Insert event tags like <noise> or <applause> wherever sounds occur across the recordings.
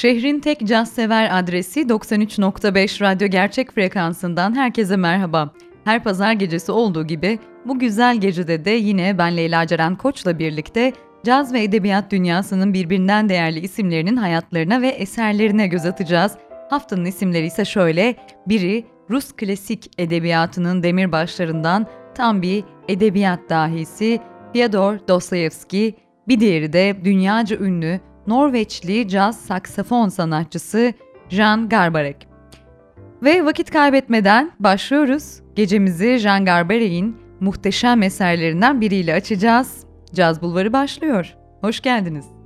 Şehrin tek caz sever adresi 93.5 Radyo Gerçek frekansından herkese merhaba. Her pazar gecesi olduğu gibi bu güzel gecede de yine ben Leyla Ceren Koç'la birlikte caz ve edebiyat dünyasının birbirinden değerli isimlerinin hayatlarına ve eserlerine göz atacağız. Haftanın isimleri ise şöyle, biri Rus klasik edebiyatının demirbaşlarından tam bir edebiyat dahisi Fyodor Dostoyevski, bir diğeri de dünyaca ünlü Norveçli caz saksafon sanatçısı Jan Garbarek. Ve vakit kaybetmeden başlıyoruz. Gecemizi Jan Garbarek'in muhteşem eserlerinden biriyle açacağız. Caz Bulvarı başlıyor. Hoş geldiniz.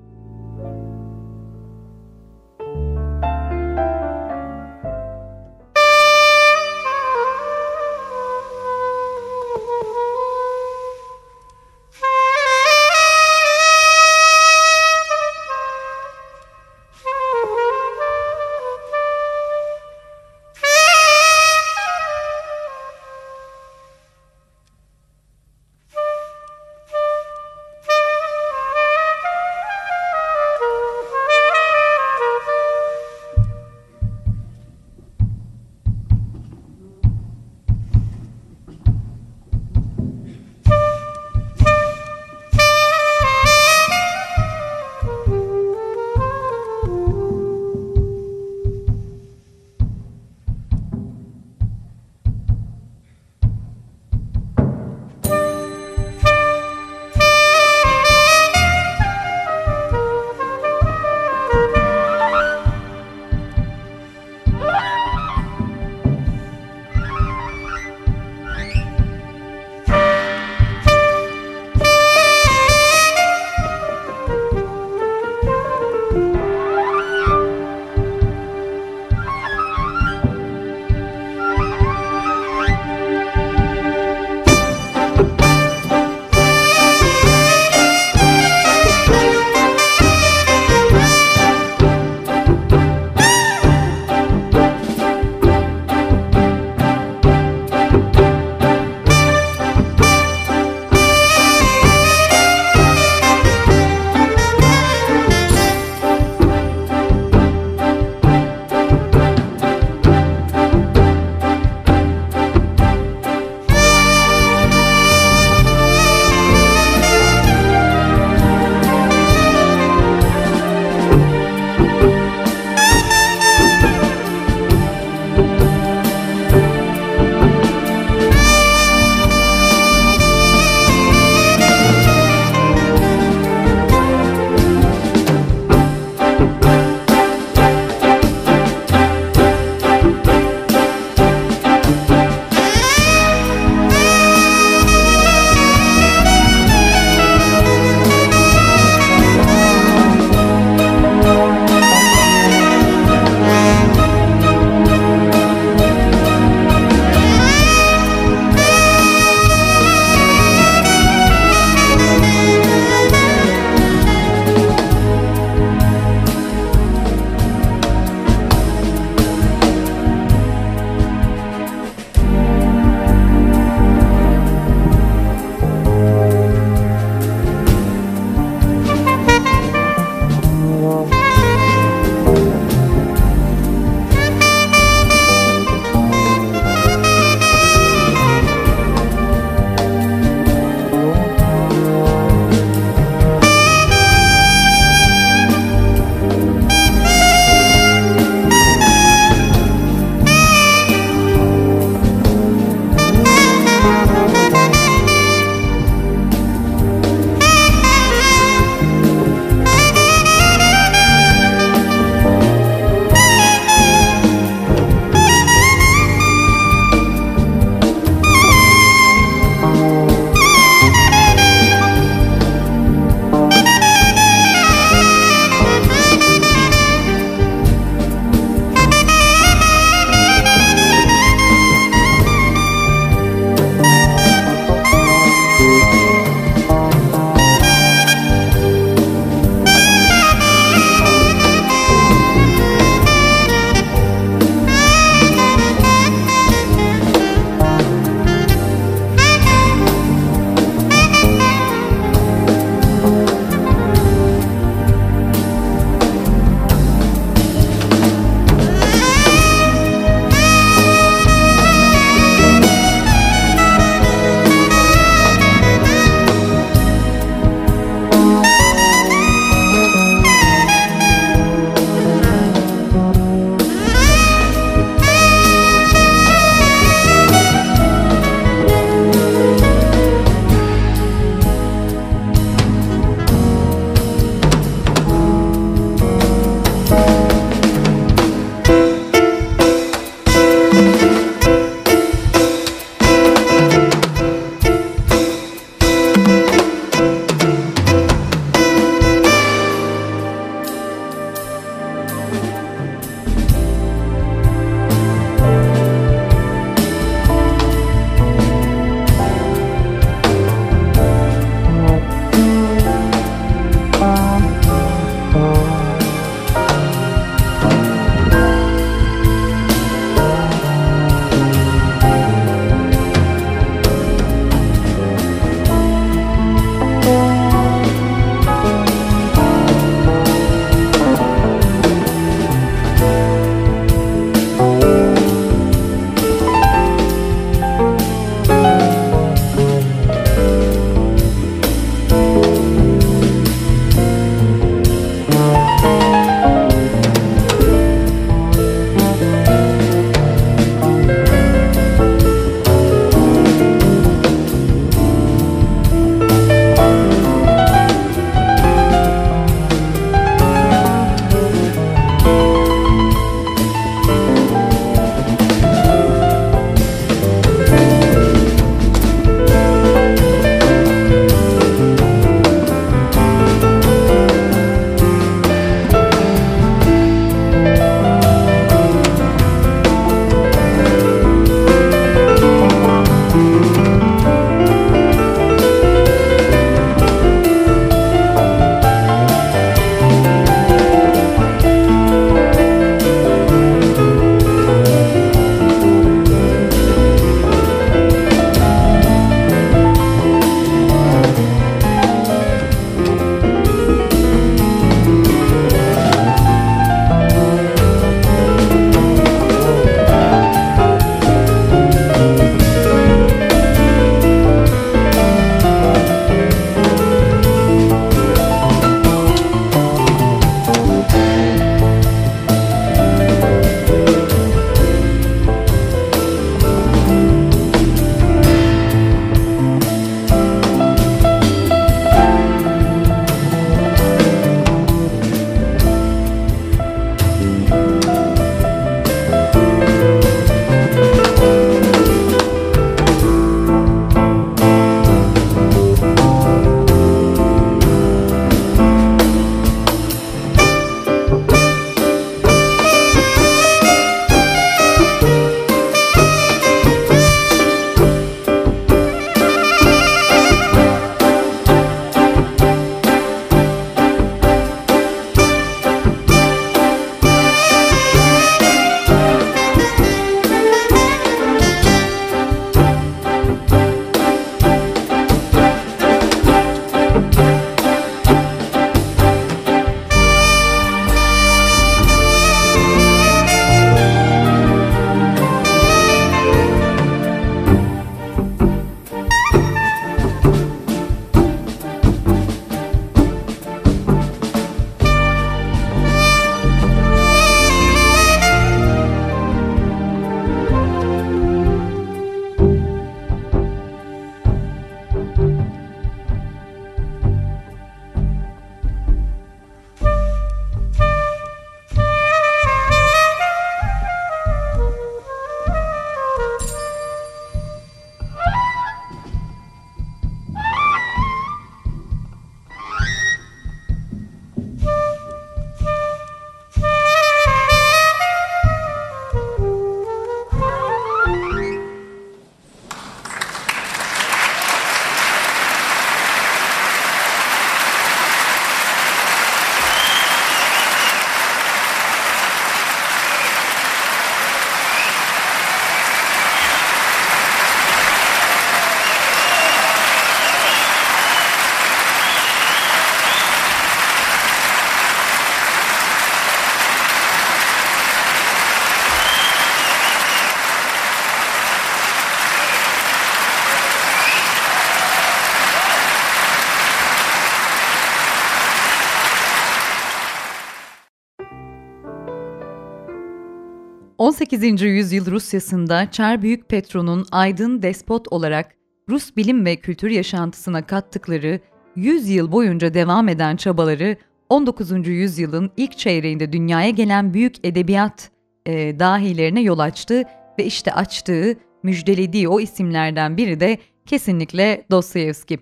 18. yüzyıl Rusyasında Çar Büyük Petro'nun aydın despot olarak Rus bilim ve kültür yaşantısına kattıkları 100 yıl boyunca devam eden çabaları 19. yüzyılın ilk çeyreğinde dünyaya gelen büyük edebiyat e, dahilerine yol açtı ve işte açtığı, müjdelediği o isimlerden biri de kesinlikle Dostoyevski.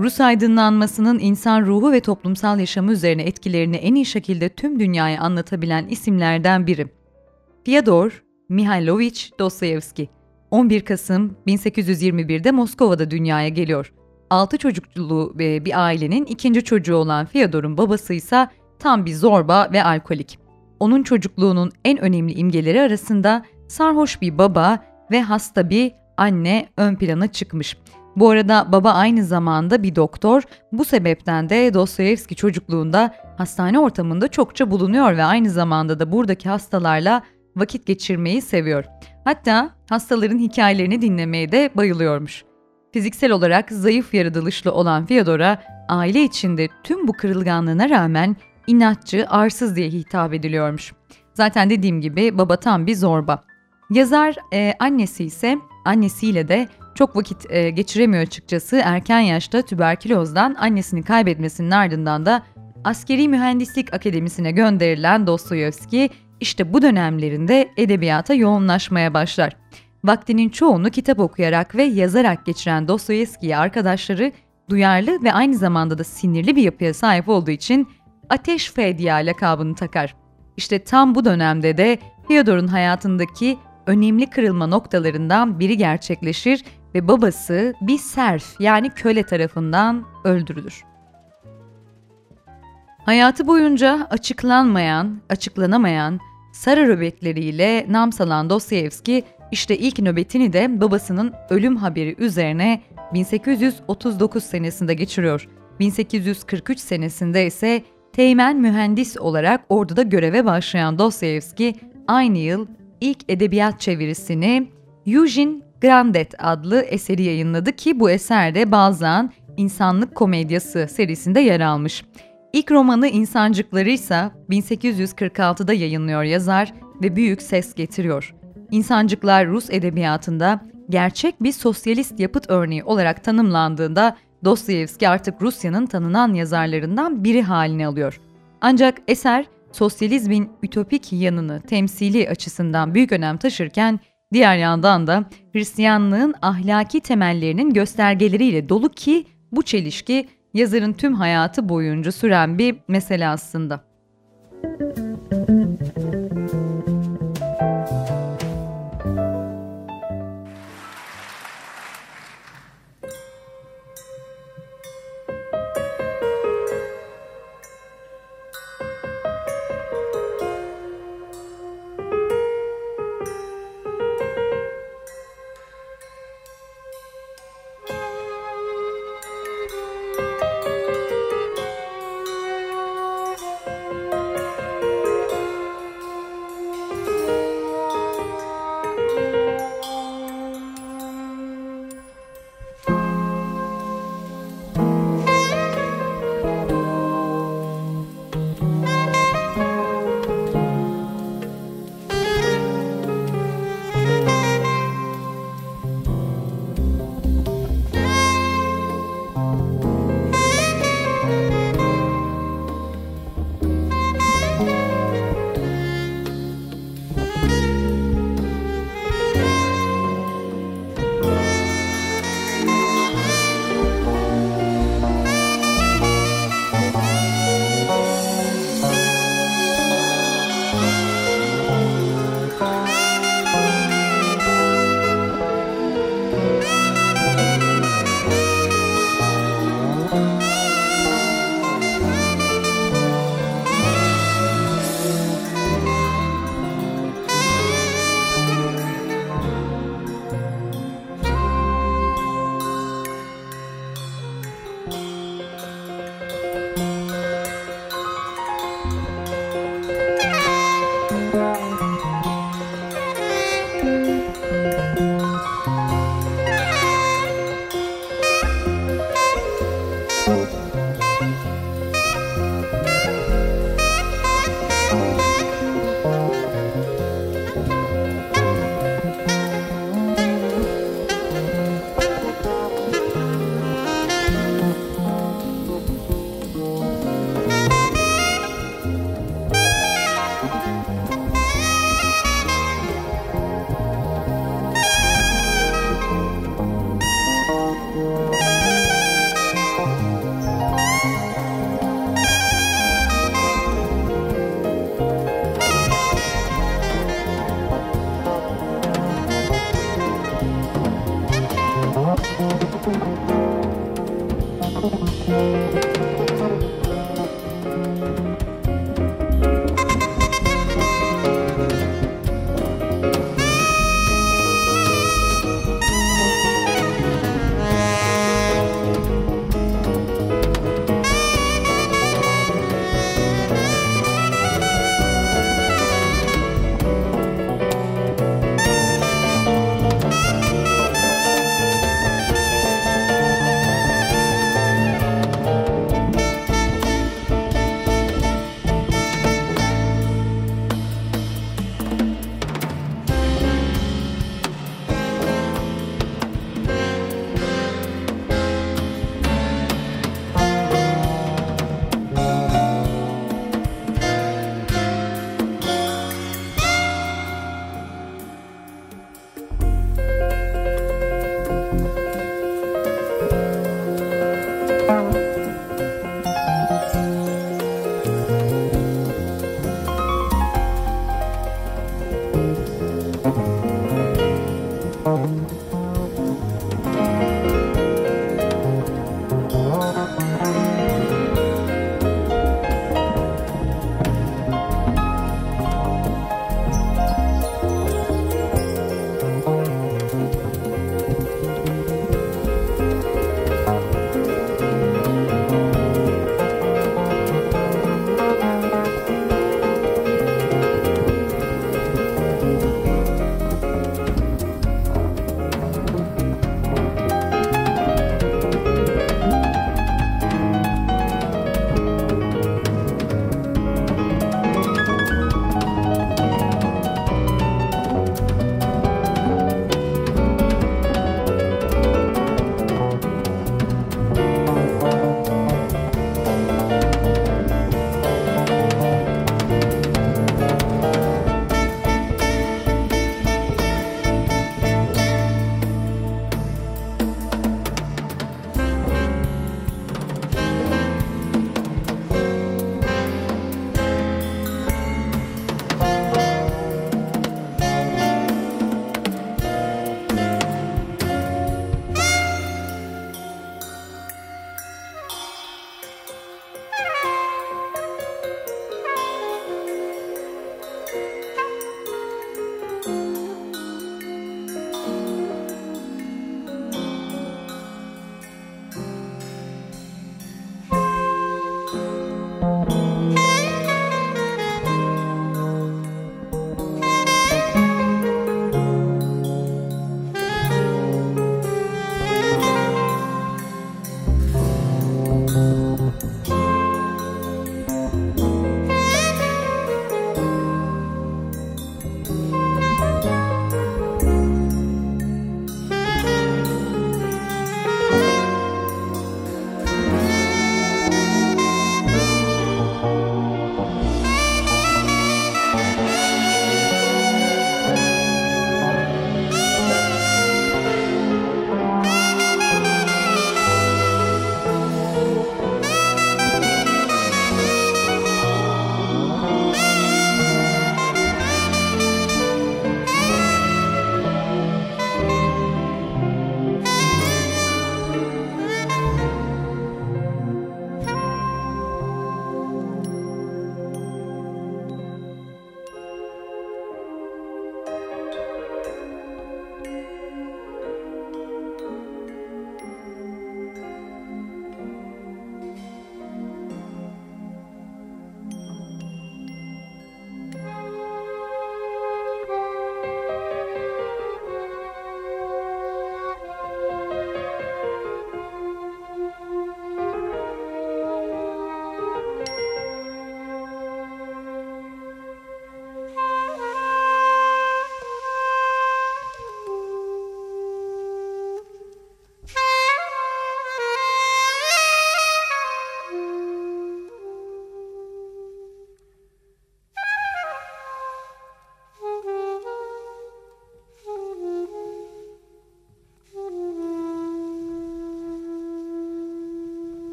Rus aydınlanmasının insan ruhu ve toplumsal yaşamı üzerine etkilerini en iyi şekilde tüm dünyaya anlatabilen isimlerden biri. Fyodor Mihailovich Dostoyevski 11 Kasım 1821'de Moskova'da dünyaya geliyor. 6 çocuklu bir ailenin ikinci çocuğu olan Fyodor'un babası ise tam bir zorba ve alkolik. Onun çocukluğunun en önemli imgeleri arasında sarhoş bir baba ve hasta bir anne ön plana çıkmış. Bu arada baba aynı zamanda bir doktor. Bu sebepten de Dostoyevski çocukluğunda hastane ortamında çokça bulunuyor ve aynı zamanda da buradaki hastalarla vakit geçirmeyi seviyor. Hatta hastaların hikayelerini dinlemeye de bayılıyormuş. Fiziksel olarak zayıf yaratılışlı olan Fyodor'a aile içinde tüm bu kırılganlığına rağmen inatçı, arsız diye hitap ediliyormuş. Zaten dediğim gibi baba tam bir zorba. Yazar e, annesi ise annesiyle de çok vakit e, geçiremiyor açıkçası. Erken yaşta tüberkülozdan annesini kaybetmesinin ardından da Askeri Mühendislik Akademisi'ne gönderilen Dostoyevski işte bu dönemlerinde edebiyata yoğunlaşmaya başlar. Vaktinin çoğunu kitap okuyarak ve yazarak geçiren Dostoyevski'ye arkadaşları duyarlı ve aynı zamanda da sinirli bir yapıya sahip olduğu için Ateş Fedya lakabını takar. İşte tam bu dönemde de Fyodor'un hayatındaki önemli kırılma noktalarından biri gerçekleşir ve babası bir serf yani köle tarafından öldürülür. Hayatı boyunca açıklanmayan, açıklanamayan sarı röbekleriyle nam salan Dostoyevski işte ilk nöbetini de babasının ölüm haberi üzerine 1839 senesinde geçiriyor. 1843 senesinde ise teğmen mühendis olarak orduda göreve başlayan Dostoyevski aynı yıl ilk edebiyat çevirisini Eugene Grandet adlı eseri yayınladı ki bu eserde bazen insanlık komedyası serisinde yer almış. İlk romanı İnsancıkları ise 1846'da yayınlıyor yazar ve büyük ses getiriyor. İnsancıklar Rus edebiyatında gerçek bir sosyalist yapıt örneği olarak tanımlandığında Dostoyevski artık Rusya'nın tanınan yazarlarından biri haline alıyor. Ancak eser sosyalizmin ütopik yanını temsili açısından büyük önem taşırken diğer yandan da Hristiyanlığın ahlaki temellerinin göstergeleriyle dolu ki bu çelişki yazarın tüm hayatı boyunca süren bir mesele aslında.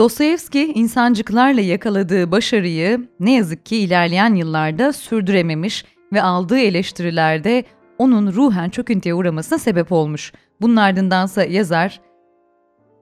Dostoyevski insancıklarla yakaladığı başarıyı ne yazık ki ilerleyen yıllarda sürdürememiş ve aldığı eleştirilerde onun ruhen çöküntüye uğramasına sebep olmuş. Bunun ardındansa yazar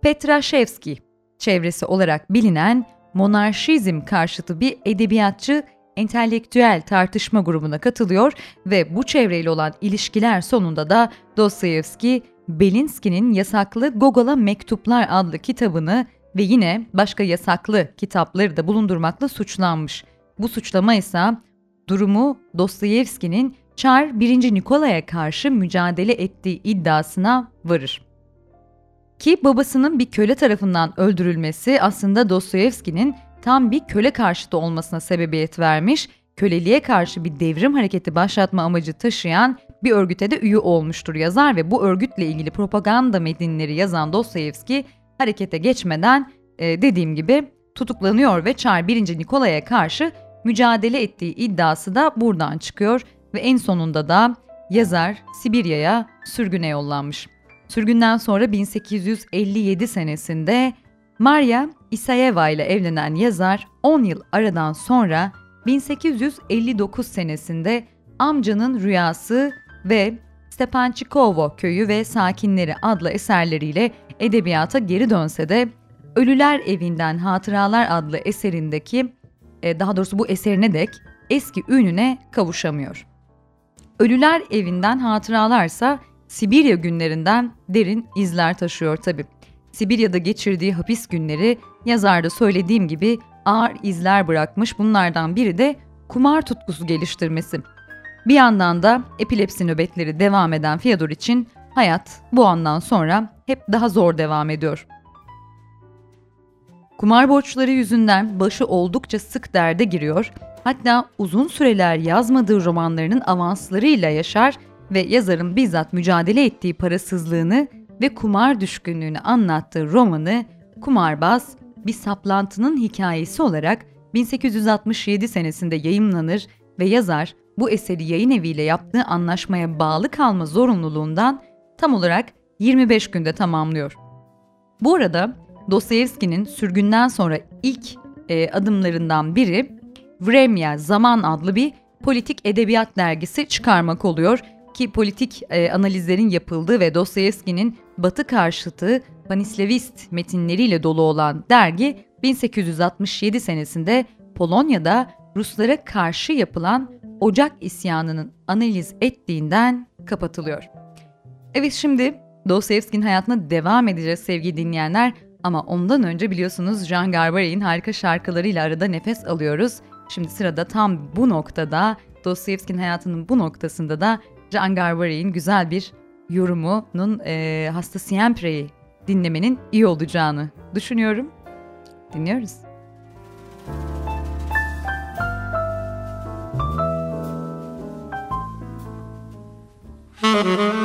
Petrashevski çevresi olarak bilinen monarşizm karşıtı bir edebiyatçı entelektüel tartışma grubuna katılıyor ve bu çevreyle olan ilişkiler sonunda da Dostoyevski, Belinski'nin yasaklı Gogol'a Mektuplar adlı kitabını ve yine başka yasaklı kitapları da bulundurmakla suçlanmış. Bu suçlama ise durumu Dostoyevski'nin Çar 1. Nikolay'a karşı mücadele ettiği iddiasına varır. Ki babasının bir köle tarafından öldürülmesi aslında Dostoyevski'nin tam bir köle karşıtı olmasına sebebiyet vermiş, köleliğe karşı bir devrim hareketi başlatma amacı taşıyan bir örgüte de üye olmuştur yazar ve bu örgütle ilgili propaganda metinleri yazan Dostoyevski harekete geçmeden e, dediğim gibi tutuklanıyor ve Çar 1. Nikolay'a karşı mücadele ettiği iddiası da buradan çıkıyor ve en sonunda da yazar Sibirya'ya sürgüne yollanmış. Sürgünden sonra 1857 senesinde Maria Isayeva ile evlenen yazar 10 yıl aradan sonra 1859 senesinde Amcanın Rüyası ve Stepanchikovo Köyü ve Sakinleri adlı eserleriyle edebiyata geri dönse de Ölüler Evinden Hatıralar adlı eserindeki e, daha doğrusu bu eserine dek eski ününe kavuşamıyor. Ölüler Evinden Hatıralarsa Sibirya günlerinden derin izler taşıyor tabi. Sibirya'da geçirdiği hapis günleri yazarda söylediğim gibi ağır izler bırakmış. Bunlardan biri de kumar tutkusu geliştirmesi. Bir yandan da epilepsi nöbetleri devam eden Fyodor için hayat bu andan sonra hep daha zor devam ediyor. Kumar borçları yüzünden başı oldukça sık derde giriyor. Hatta uzun süreler yazmadığı romanlarının avanslarıyla yaşar ve yazarın bizzat mücadele ettiği parasızlığını ve kumar düşkünlüğünü anlattığı romanı Kumarbaz bir saplantının hikayesi olarak 1867 senesinde yayımlanır ve yazar bu eseri yayın eviyle yaptığı anlaşmaya bağlı kalma zorunluluğundan tam olarak 25 günde tamamlıyor. Bu arada Dostoyevski'nin sürgünden sonra ilk e, adımlarından biri Vremya Zaman adlı bir politik edebiyat dergisi çıkarmak oluyor ki politik e, analizlerin yapıldığı ve Dostoyevski'nin Batı karşıtı Panislevist metinleriyle dolu olan dergi 1867 senesinde Polonya'da Ruslara karşı yapılan Ocak isyanının analiz ettiğinden kapatılıyor. Evet şimdi Dostoyevski'nin hayatına devam edeceğiz sevgili dinleyenler ama ondan önce biliyorsunuz Jean Garbarey'in harika şarkılarıyla arada nefes alıyoruz. Şimdi sırada tam bu noktada Dostoyevski'nin hayatının bu noktasında da Jean Garbarey'in güzel bir yorumunun e, Hasta Siempre'yi dinlemenin iyi olacağını düşünüyorum. Dinliyoruz. Música <laughs>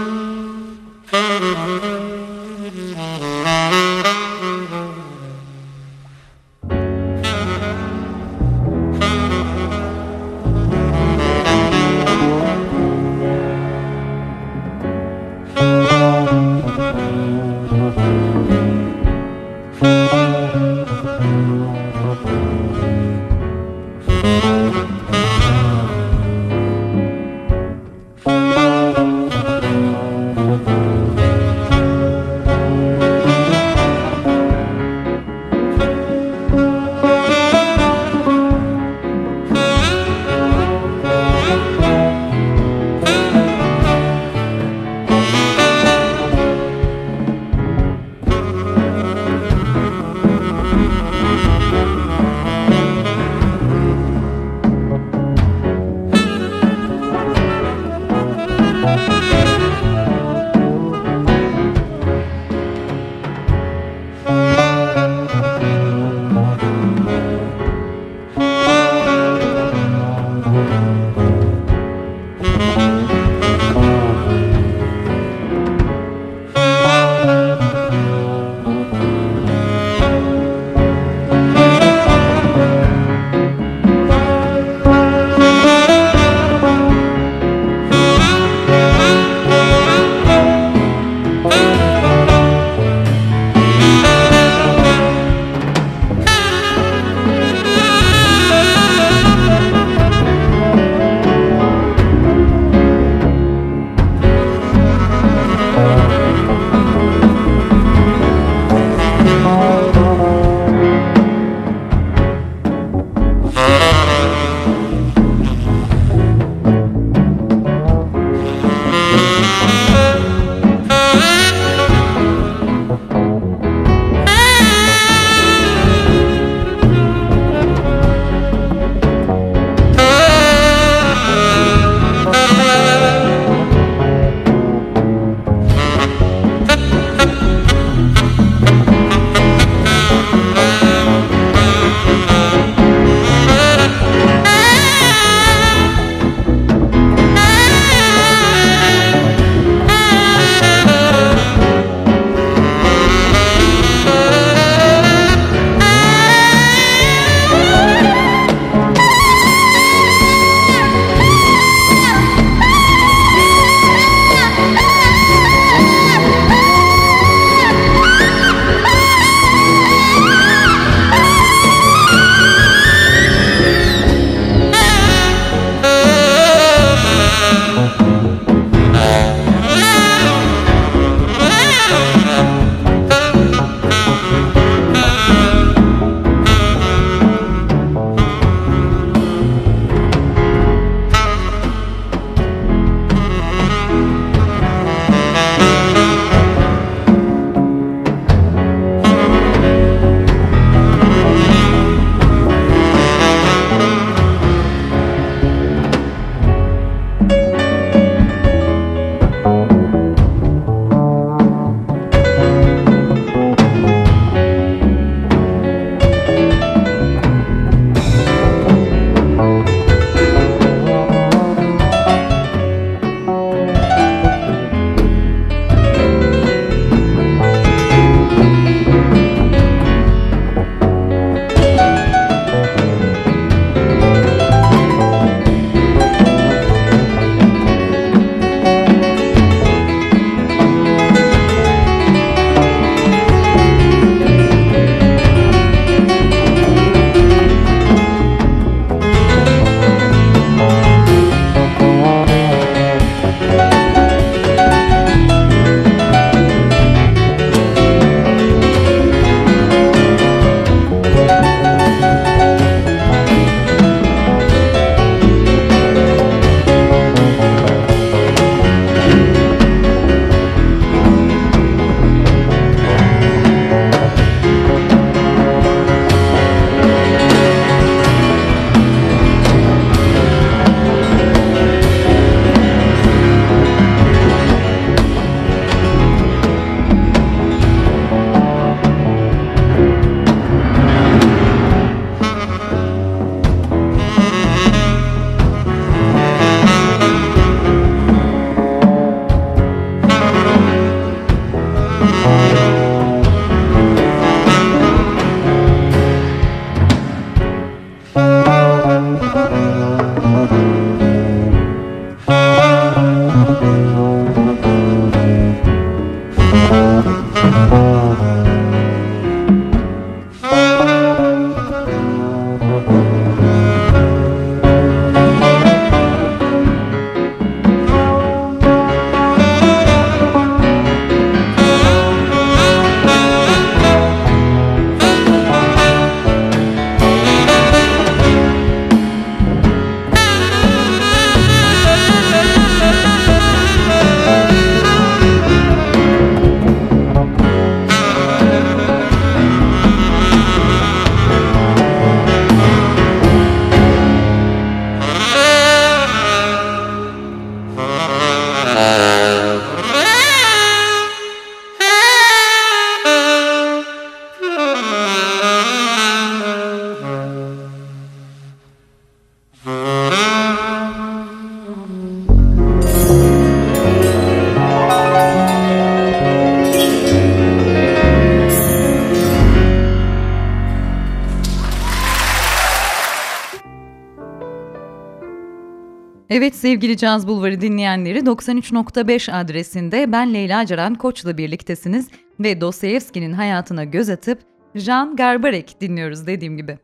Evet sevgili Caz Bulvarı dinleyenleri 93.5 adresinde ben Leyla Caran Koç'la birliktesiniz ve Dostoyevski'nin hayatına göz atıp Jean Garbarek dinliyoruz dediğim gibi.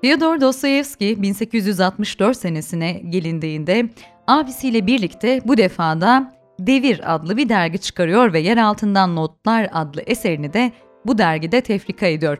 Fyodor Dostoyevski 1864 senesine gelindiğinde abisiyle birlikte bu defada Devir adlı bir dergi çıkarıyor ve Yer Altından Notlar adlı eserini de bu dergide tefrika ediyor.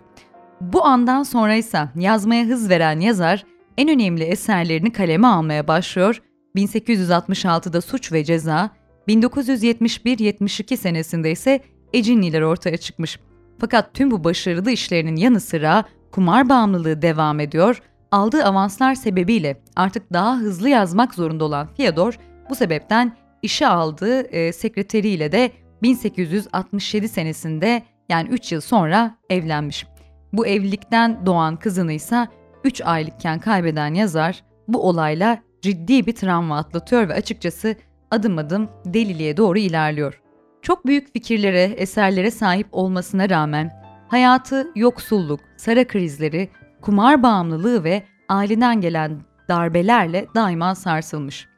Bu andan sonra ise yazmaya hız veren yazar en önemli eserlerini kaleme almaya başlıyor. 1866'da Suç ve Ceza, 1971-72 senesinde ise Ecinliler ortaya çıkmış. Fakat tüm bu başarılı işlerinin yanı sıra kumar bağımlılığı devam ediyor. Aldığı avanslar sebebiyle artık daha hızlı yazmak zorunda olan Fyodor bu sebepten işe aldığı e, sekreteriyle de 1867 senesinde yani 3 yıl sonra evlenmiş. Bu evlilikten doğan kızını ise 3 aylıkken kaybeden yazar bu olayla ciddi bir travma atlatıyor ve açıkçası adım adım deliliğe doğru ilerliyor. Çok büyük fikirlere, eserlere sahip olmasına rağmen hayatı yoksulluk, sara krizleri, kumar bağımlılığı ve aileden gelen darbelerle daima sarsılmış.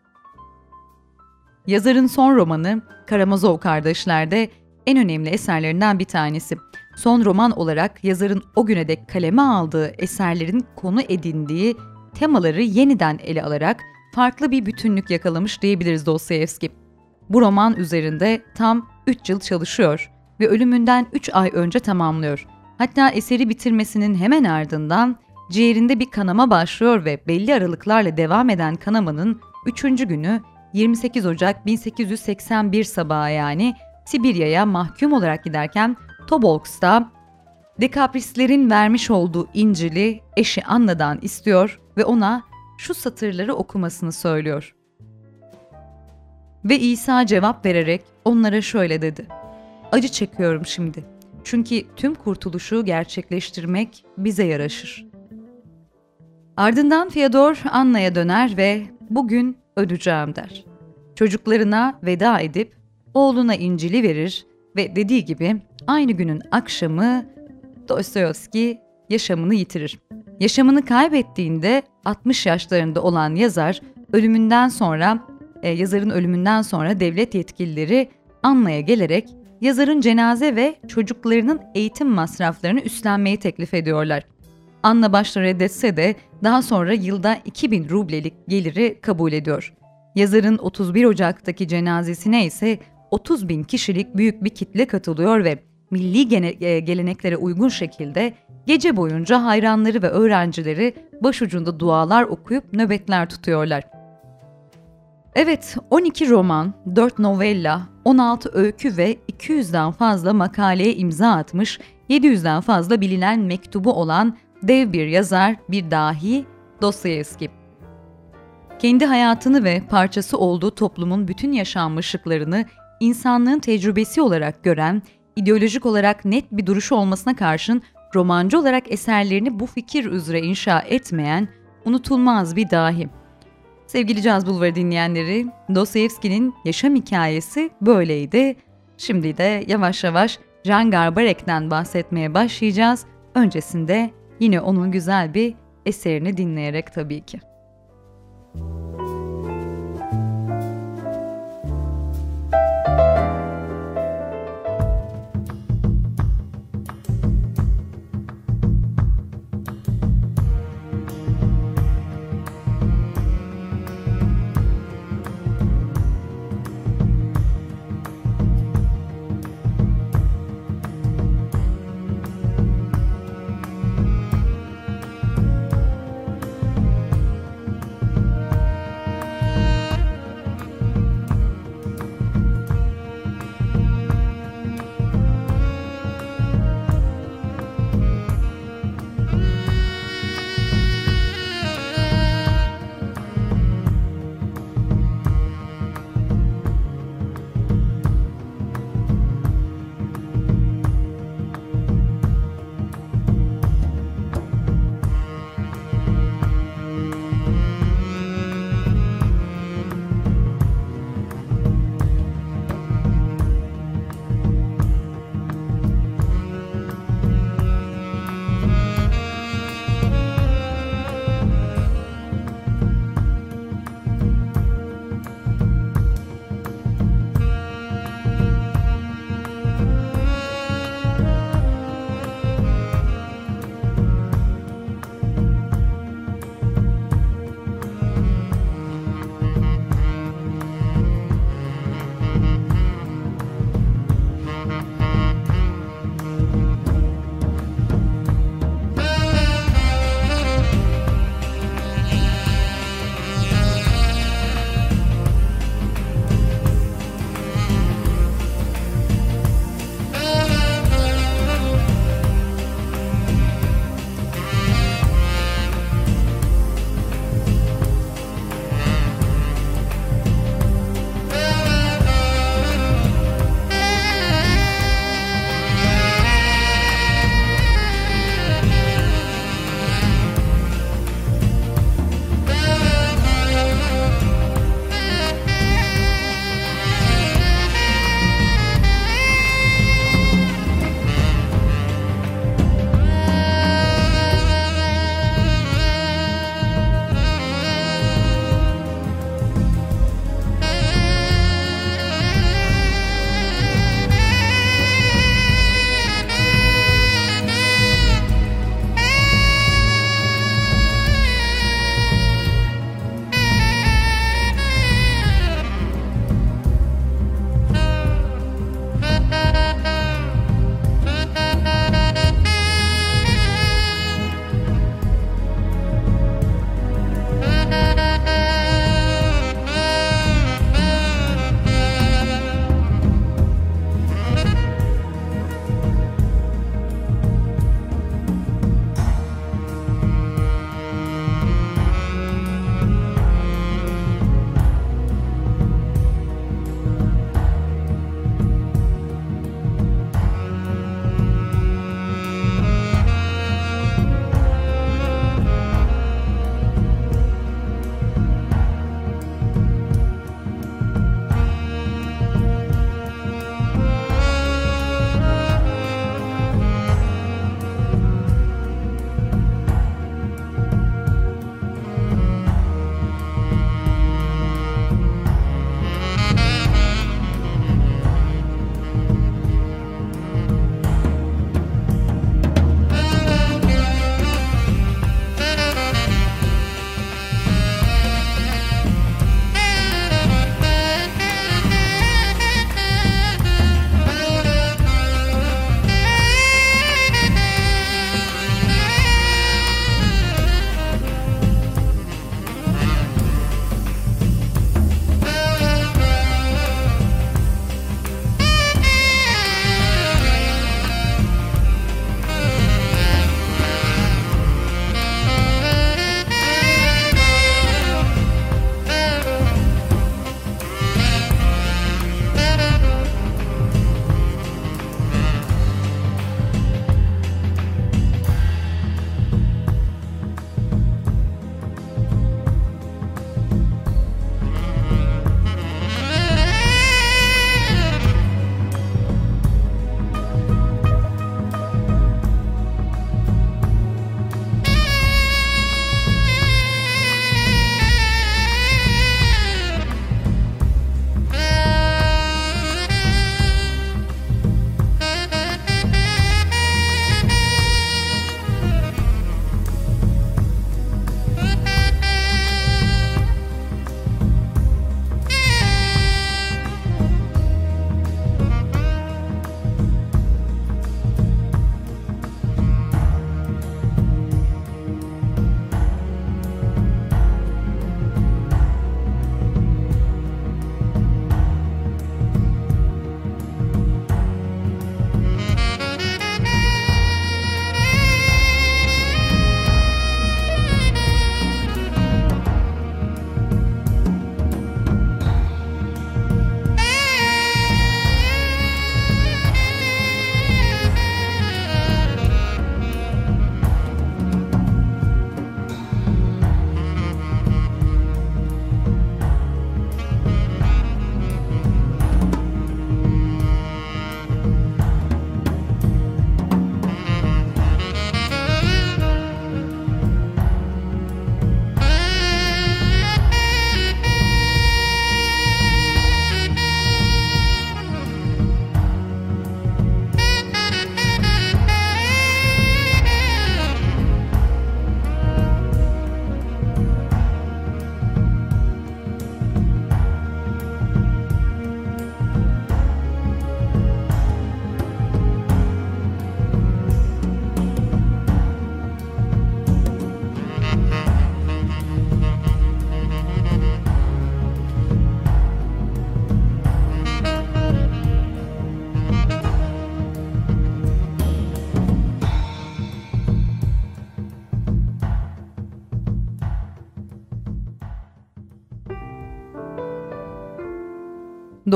Yazarın son romanı Karamazov Kardeşler'de en önemli eserlerinden bir tanesi. Son roman olarak yazarın o güne dek kaleme aldığı eserlerin konu edindiği temaları yeniden ele alarak farklı bir bütünlük yakalamış diyebiliriz Dostoyevski. Bu roman üzerinde tam 3 yıl çalışıyor ve ölümünden 3 ay önce tamamlıyor. Hatta eseri bitirmesinin hemen ardından ciğerinde bir kanama başlıyor ve belli aralıklarla devam eden kanamanın 3. günü 28 Ocak 1881 sabahı yani Sibirya'ya mahkum olarak giderken Tobolsk'ta Dekaprislerin vermiş olduğu İncil'i eşi Anna'dan istiyor ve ona şu satırları okumasını söylüyor. Ve İsa cevap vererek onlara şöyle dedi. Acı çekiyorum şimdi. Çünkü tüm kurtuluşu gerçekleştirmek bize yaraşır. Ardından Fyodor Anna'ya döner ve bugün öleceğim der. Çocuklarına veda edip oğluna İncil'i verir ve dediği gibi aynı günün akşamı Dostoyevski yaşamını yitirir. Yaşamını kaybettiğinde 60 yaşlarında olan yazar ölümünden sonra e, yazarın ölümünden sonra devlet yetkilileri Anna'ya gelerek yazarın cenaze ve çocuklarının eğitim masraflarını üstlenmeyi teklif ediyorlar. Anna başta reddetse de daha sonra yılda 2000 rublelik geliri kabul ediyor. Yazarın 31 Ocak'taki cenazesine ise 30 bin kişilik büyük bir kitle katılıyor ve milli e, geleneklere uygun şekilde gece boyunca hayranları ve öğrencileri başucunda dualar okuyup nöbetler tutuyorlar. Evet, 12 roman, 4 novella, 16 öykü ve 200'den fazla makaleye imza atmış, 700'den fazla bilinen mektubu olan dev bir yazar, bir dahi Dostoyevski. Kendi hayatını ve parçası olduğu toplumun bütün yaşanmışlıklarını insanlığın tecrübesi olarak gören, ideolojik olarak net bir duruşu olmasına karşın romancı olarak eserlerini bu fikir üzere inşa etmeyen unutulmaz bir dahi. Sevgili Caz Bulvarı dinleyenleri, Dostoyevski'nin yaşam hikayesi böyleydi. Şimdi de yavaş yavaş Jean Garbarek'ten bahsetmeye başlayacağız. Öncesinde yine onun güzel bir eserini dinleyerek tabii ki.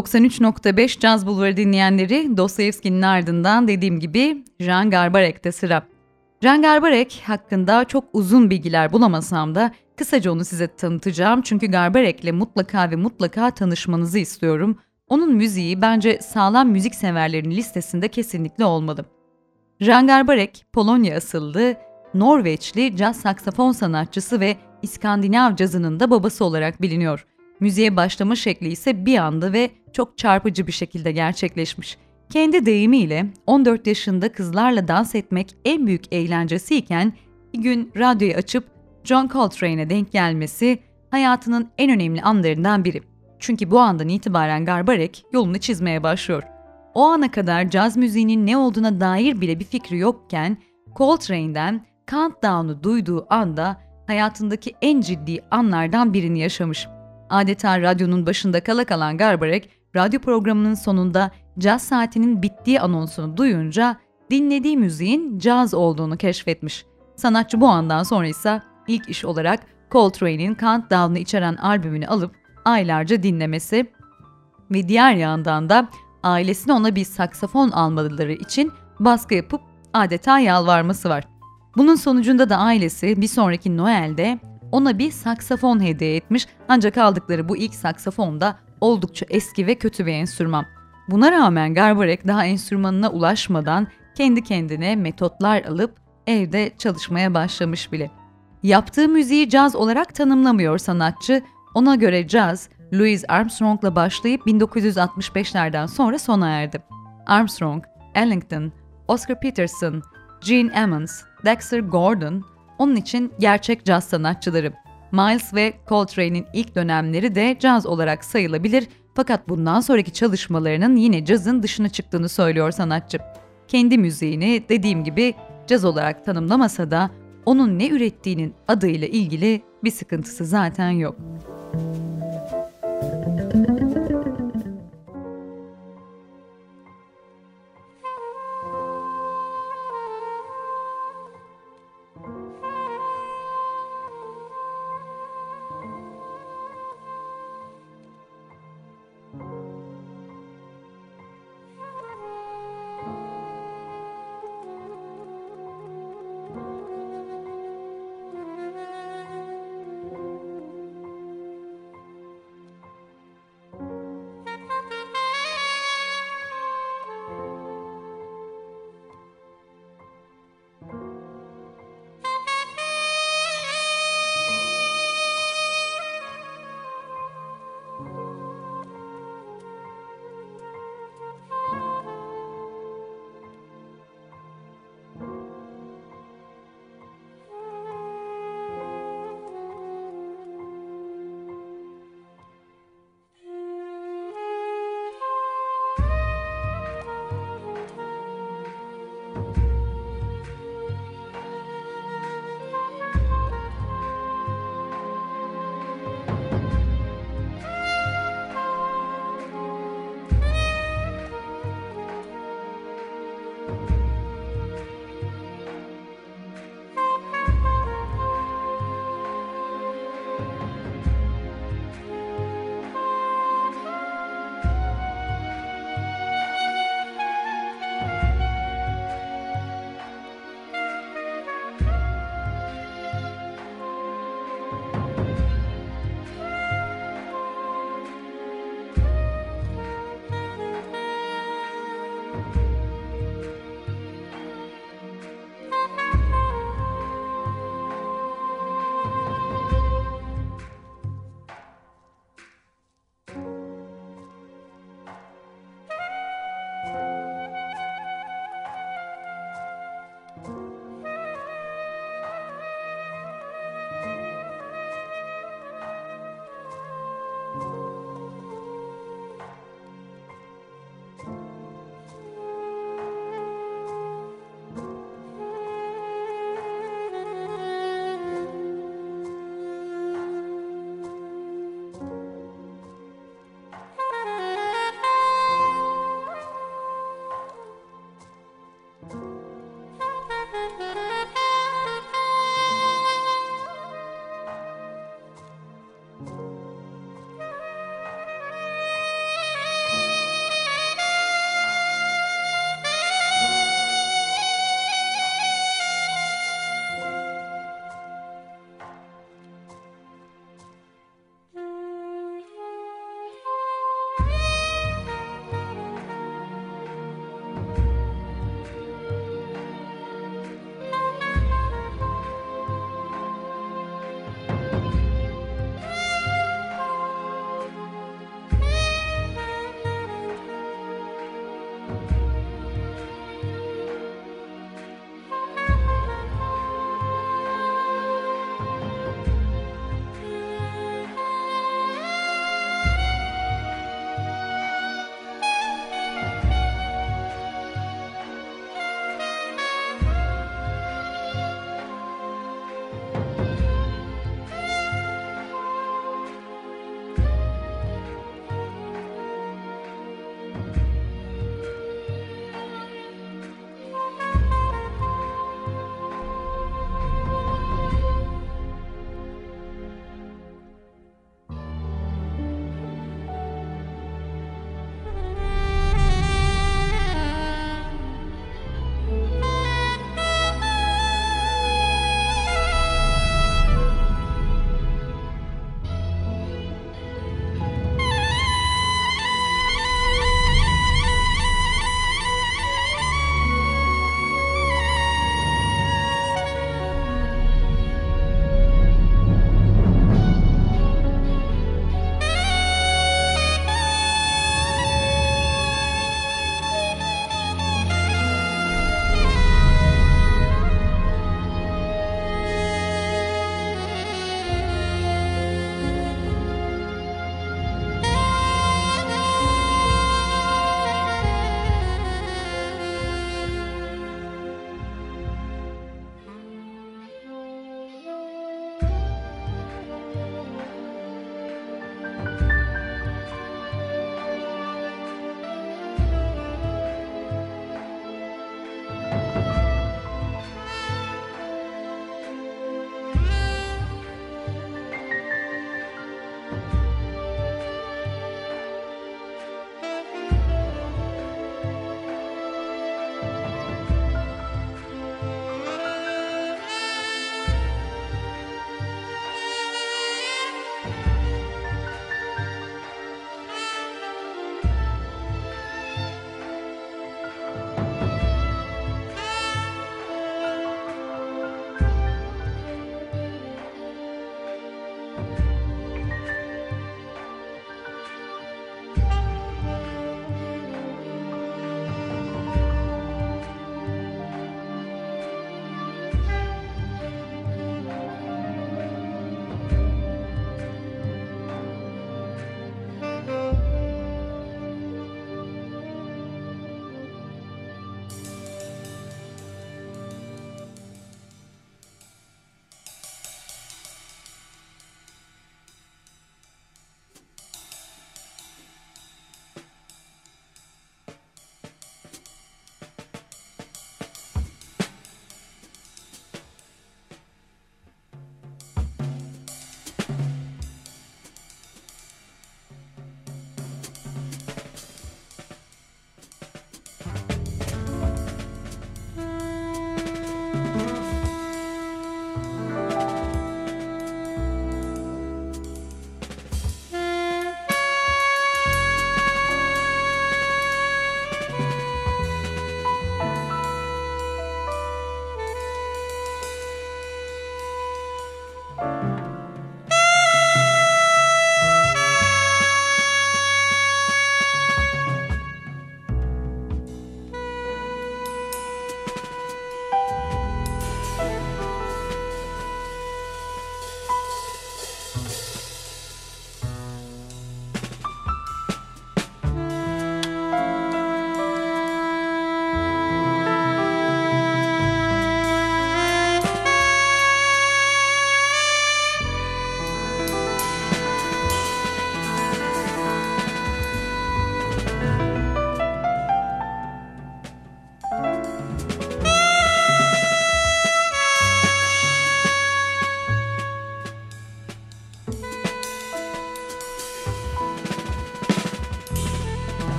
93.5 Caz Bulvarı dinleyenleri Dostoyevski'nin ardından dediğim gibi Jean Garbarek'te sıra. Jean Garbarek hakkında çok uzun bilgiler bulamasam da kısaca onu size tanıtacağım çünkü Garbarek'le mutlaka ve mutlaka tanışmanızı istiyorum. Onun müziği bence sağlam müzik severlerin listesinde kesinlikle olmalı. Jean Garbarek, Polonya asıllı, Norveçli caz saksafon sanatçısı ve İskandinav cazının da babası olarak biliniyor. Müziğe başlama şekli ise bir anda ve çok çarpıcı bir şekilde gerçekleşmiş. Kendi deyimiyle 14 yaşında kızlarla dans etmek en büyük eğlencesiyken bir gün radyoyu açıp John Coltrane'e denk gelmesi hayatının en önemli anlarından biri. Çünkü bu andan itibaren Garbarek yolunu çizmeye başlıyor. O ana kadar caz müziğinin ne olduğuna dair bile bir fikri yokken Coltrane'den Countdown'u duyduğu anda hayatındaki en ciddi anlardan birini yaşamış. Adeta radyonun başında kala kalan Garbarek, radyo programının sonunda caz saatinin bittiği anonsunu duyunca dinlediği müziğin caz olduğunu keşfetmiş. Sanatçı bu andan sonra ise ilk iş olarak Coltrane'in Countdown'u içeren albümünü alıp aylarca dinlemesi ve diğer yandan da ailesine ona bir saksafon almaları için baskı yapıp adeta yalvarması var. Bunun sonucunda da ailesi bir sonraki Noel'de ona bir saksafon hediye etmiş ancak aldıkları bu ilk saksafon da oldukça eski ve kötü bir enstrüman. Buna rağmen Garbarek daha enstrümanına ulaşmadan kendi kendine metotlar alıp evde çalışmaya başlamış bile. Yaptığı müziği caz olarak tanımlamıyor sanatçı. Ona göre caz, Louis Armstrong'la başlayıp 1965'lerden sonra sona erdi. Armstrong, Ellington, Oscar Peterson, Gene Ammons, Dexter Gordon onun için gerçek caz sanatçıları. Miles ve Coltrane'in ilk dönemleri de caz olarak sayılabilir fakat bundan sonraki çalışmalarının yine cazın dışına çıktığını söylüyor sanatçı. Kendi müziğini dediğim gibi caz olarak tanımlamasa da onun ne ürettiğinin adıyla ilgili bir sıkıntısı zaten yok.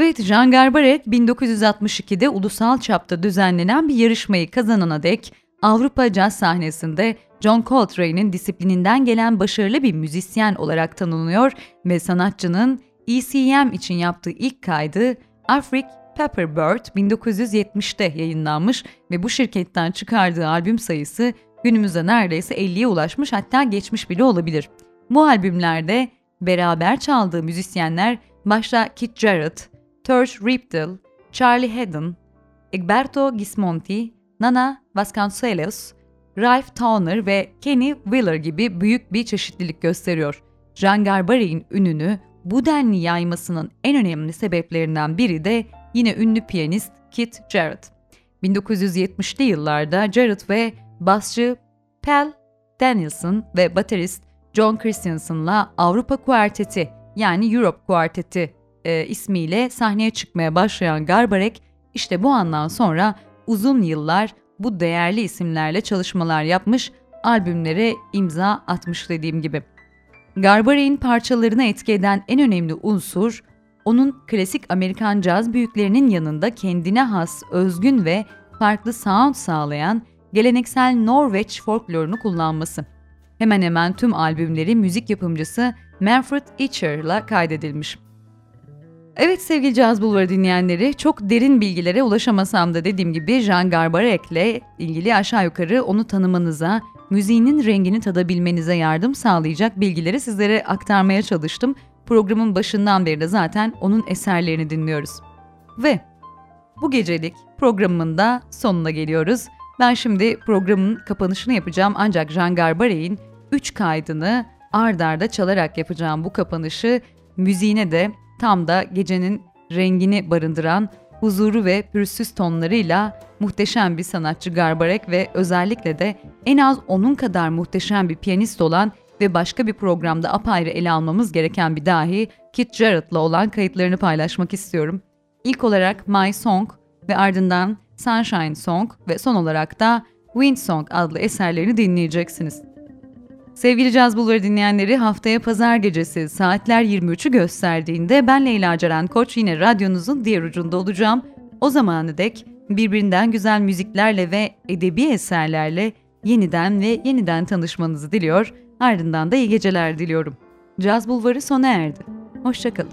Evet, Jean Garbarek 1962'de ulusal çapta düzenlenen bir yarışmayı kazanana dek Avrupa caz sahnesinde John Coltrane'in disiplininden gelen başarılı bir müzisyen olarak tanınıyor ve sanatçının ECM için yaptığı ilk kaydı Afric Pepperbird 1970'te yayınlanmış ve bu şirketten çıkardığı albüm sayısı günümüzde neredeyse 50'ye ulaşmış hatta geçmiş bile olabilir. Bu albümlerde beraber çaldığı müzisyenler başta Keith Jarrett, Tersh Ripdel, Charlie Haddon, Egberto Gismonti, Nana Vasconcelos, Ralph Towner ve Kenny Wheeler gibi büyük bir çeşitlilik gösteriyor. Jean Garbary'in ününü bu denli yaymasının en önemli sebeplerinden biri de yine ünlü piyanist Keith Jarrett. 1970'li yıllarda Jarrett ve basçı Pal Danielson ve baterist John Christensen'la Avrupa Kuarteti yani Europe Kuarteti e, ismiyle sahneye çıkmaya başlayan Garbarek işte bu andan sonra uzun yıllar bu değerli isimlerle çalışmalar yapmış, albümlere imza atmış dediğim gibi. Garbarek'in parçalarına etki eden en önemli unsur, onun klasik Amerikan caz büyüklerinin yanında kendine has, özgün ve farklı sound sağlayan geleneksel Norveç folklorunu kullanması. Hemen hemen tüm albümleri müzik yapımcısı Manfred Eicher'la kaydedilmiş. Evet sevgili Caz Bulvarı dinleyenleri, çok derin bilgilere ulaşamasam da dediğim gibi Jean Garbarek'le ilgili aşağı yukarı onu tanımanıza, müziğinin rengini tadabilmenize yardım sağlayacak bilgileri sizlere aktarmaya çalıştım. Programın başından beri de zaten onun eserlerini dinliyoruz. Ve bu gecelik programın da sonuna geliyoruz. Ben şimdi programın kapanışını yapacağım ancak Jean Garbarek'in 3 kaydını ard arda çalarak yapacağım bu kapanışı müziğine de tam da gecenin rengini barındıran huzuru ve pürüzsüz tonlarıyla muhteşem bir sanatçı Garbarek ve özellikle de en az onun kadar muhteşem bir piyanist olan ve başka bir programda apayrı ele almamız gereken bir dahi Kit Jarrett'la olan kayıtlarını paylaşmak istiyorum. İlk olarak My Song ve ardından Sunshine Song ve son olarak da Wind Song adlı eserlerini dinleyeceksiniz. Sevgili Caz Bulvarı dinleyenleri haftaya pazar gecesi saatler 23'ü gösterdiğinde ben Leyla Ceren Koç yine radyonuzun diğer ucunda olacağım. O zamanı dek birbirinden güzel müziklerle ve edebi eserlerle yeniden ve yeniden tanışmanızı diliyor. Ardından da iyi geceler diliyorum. Caz Bulvarı sona erdi. Hoşçakalın.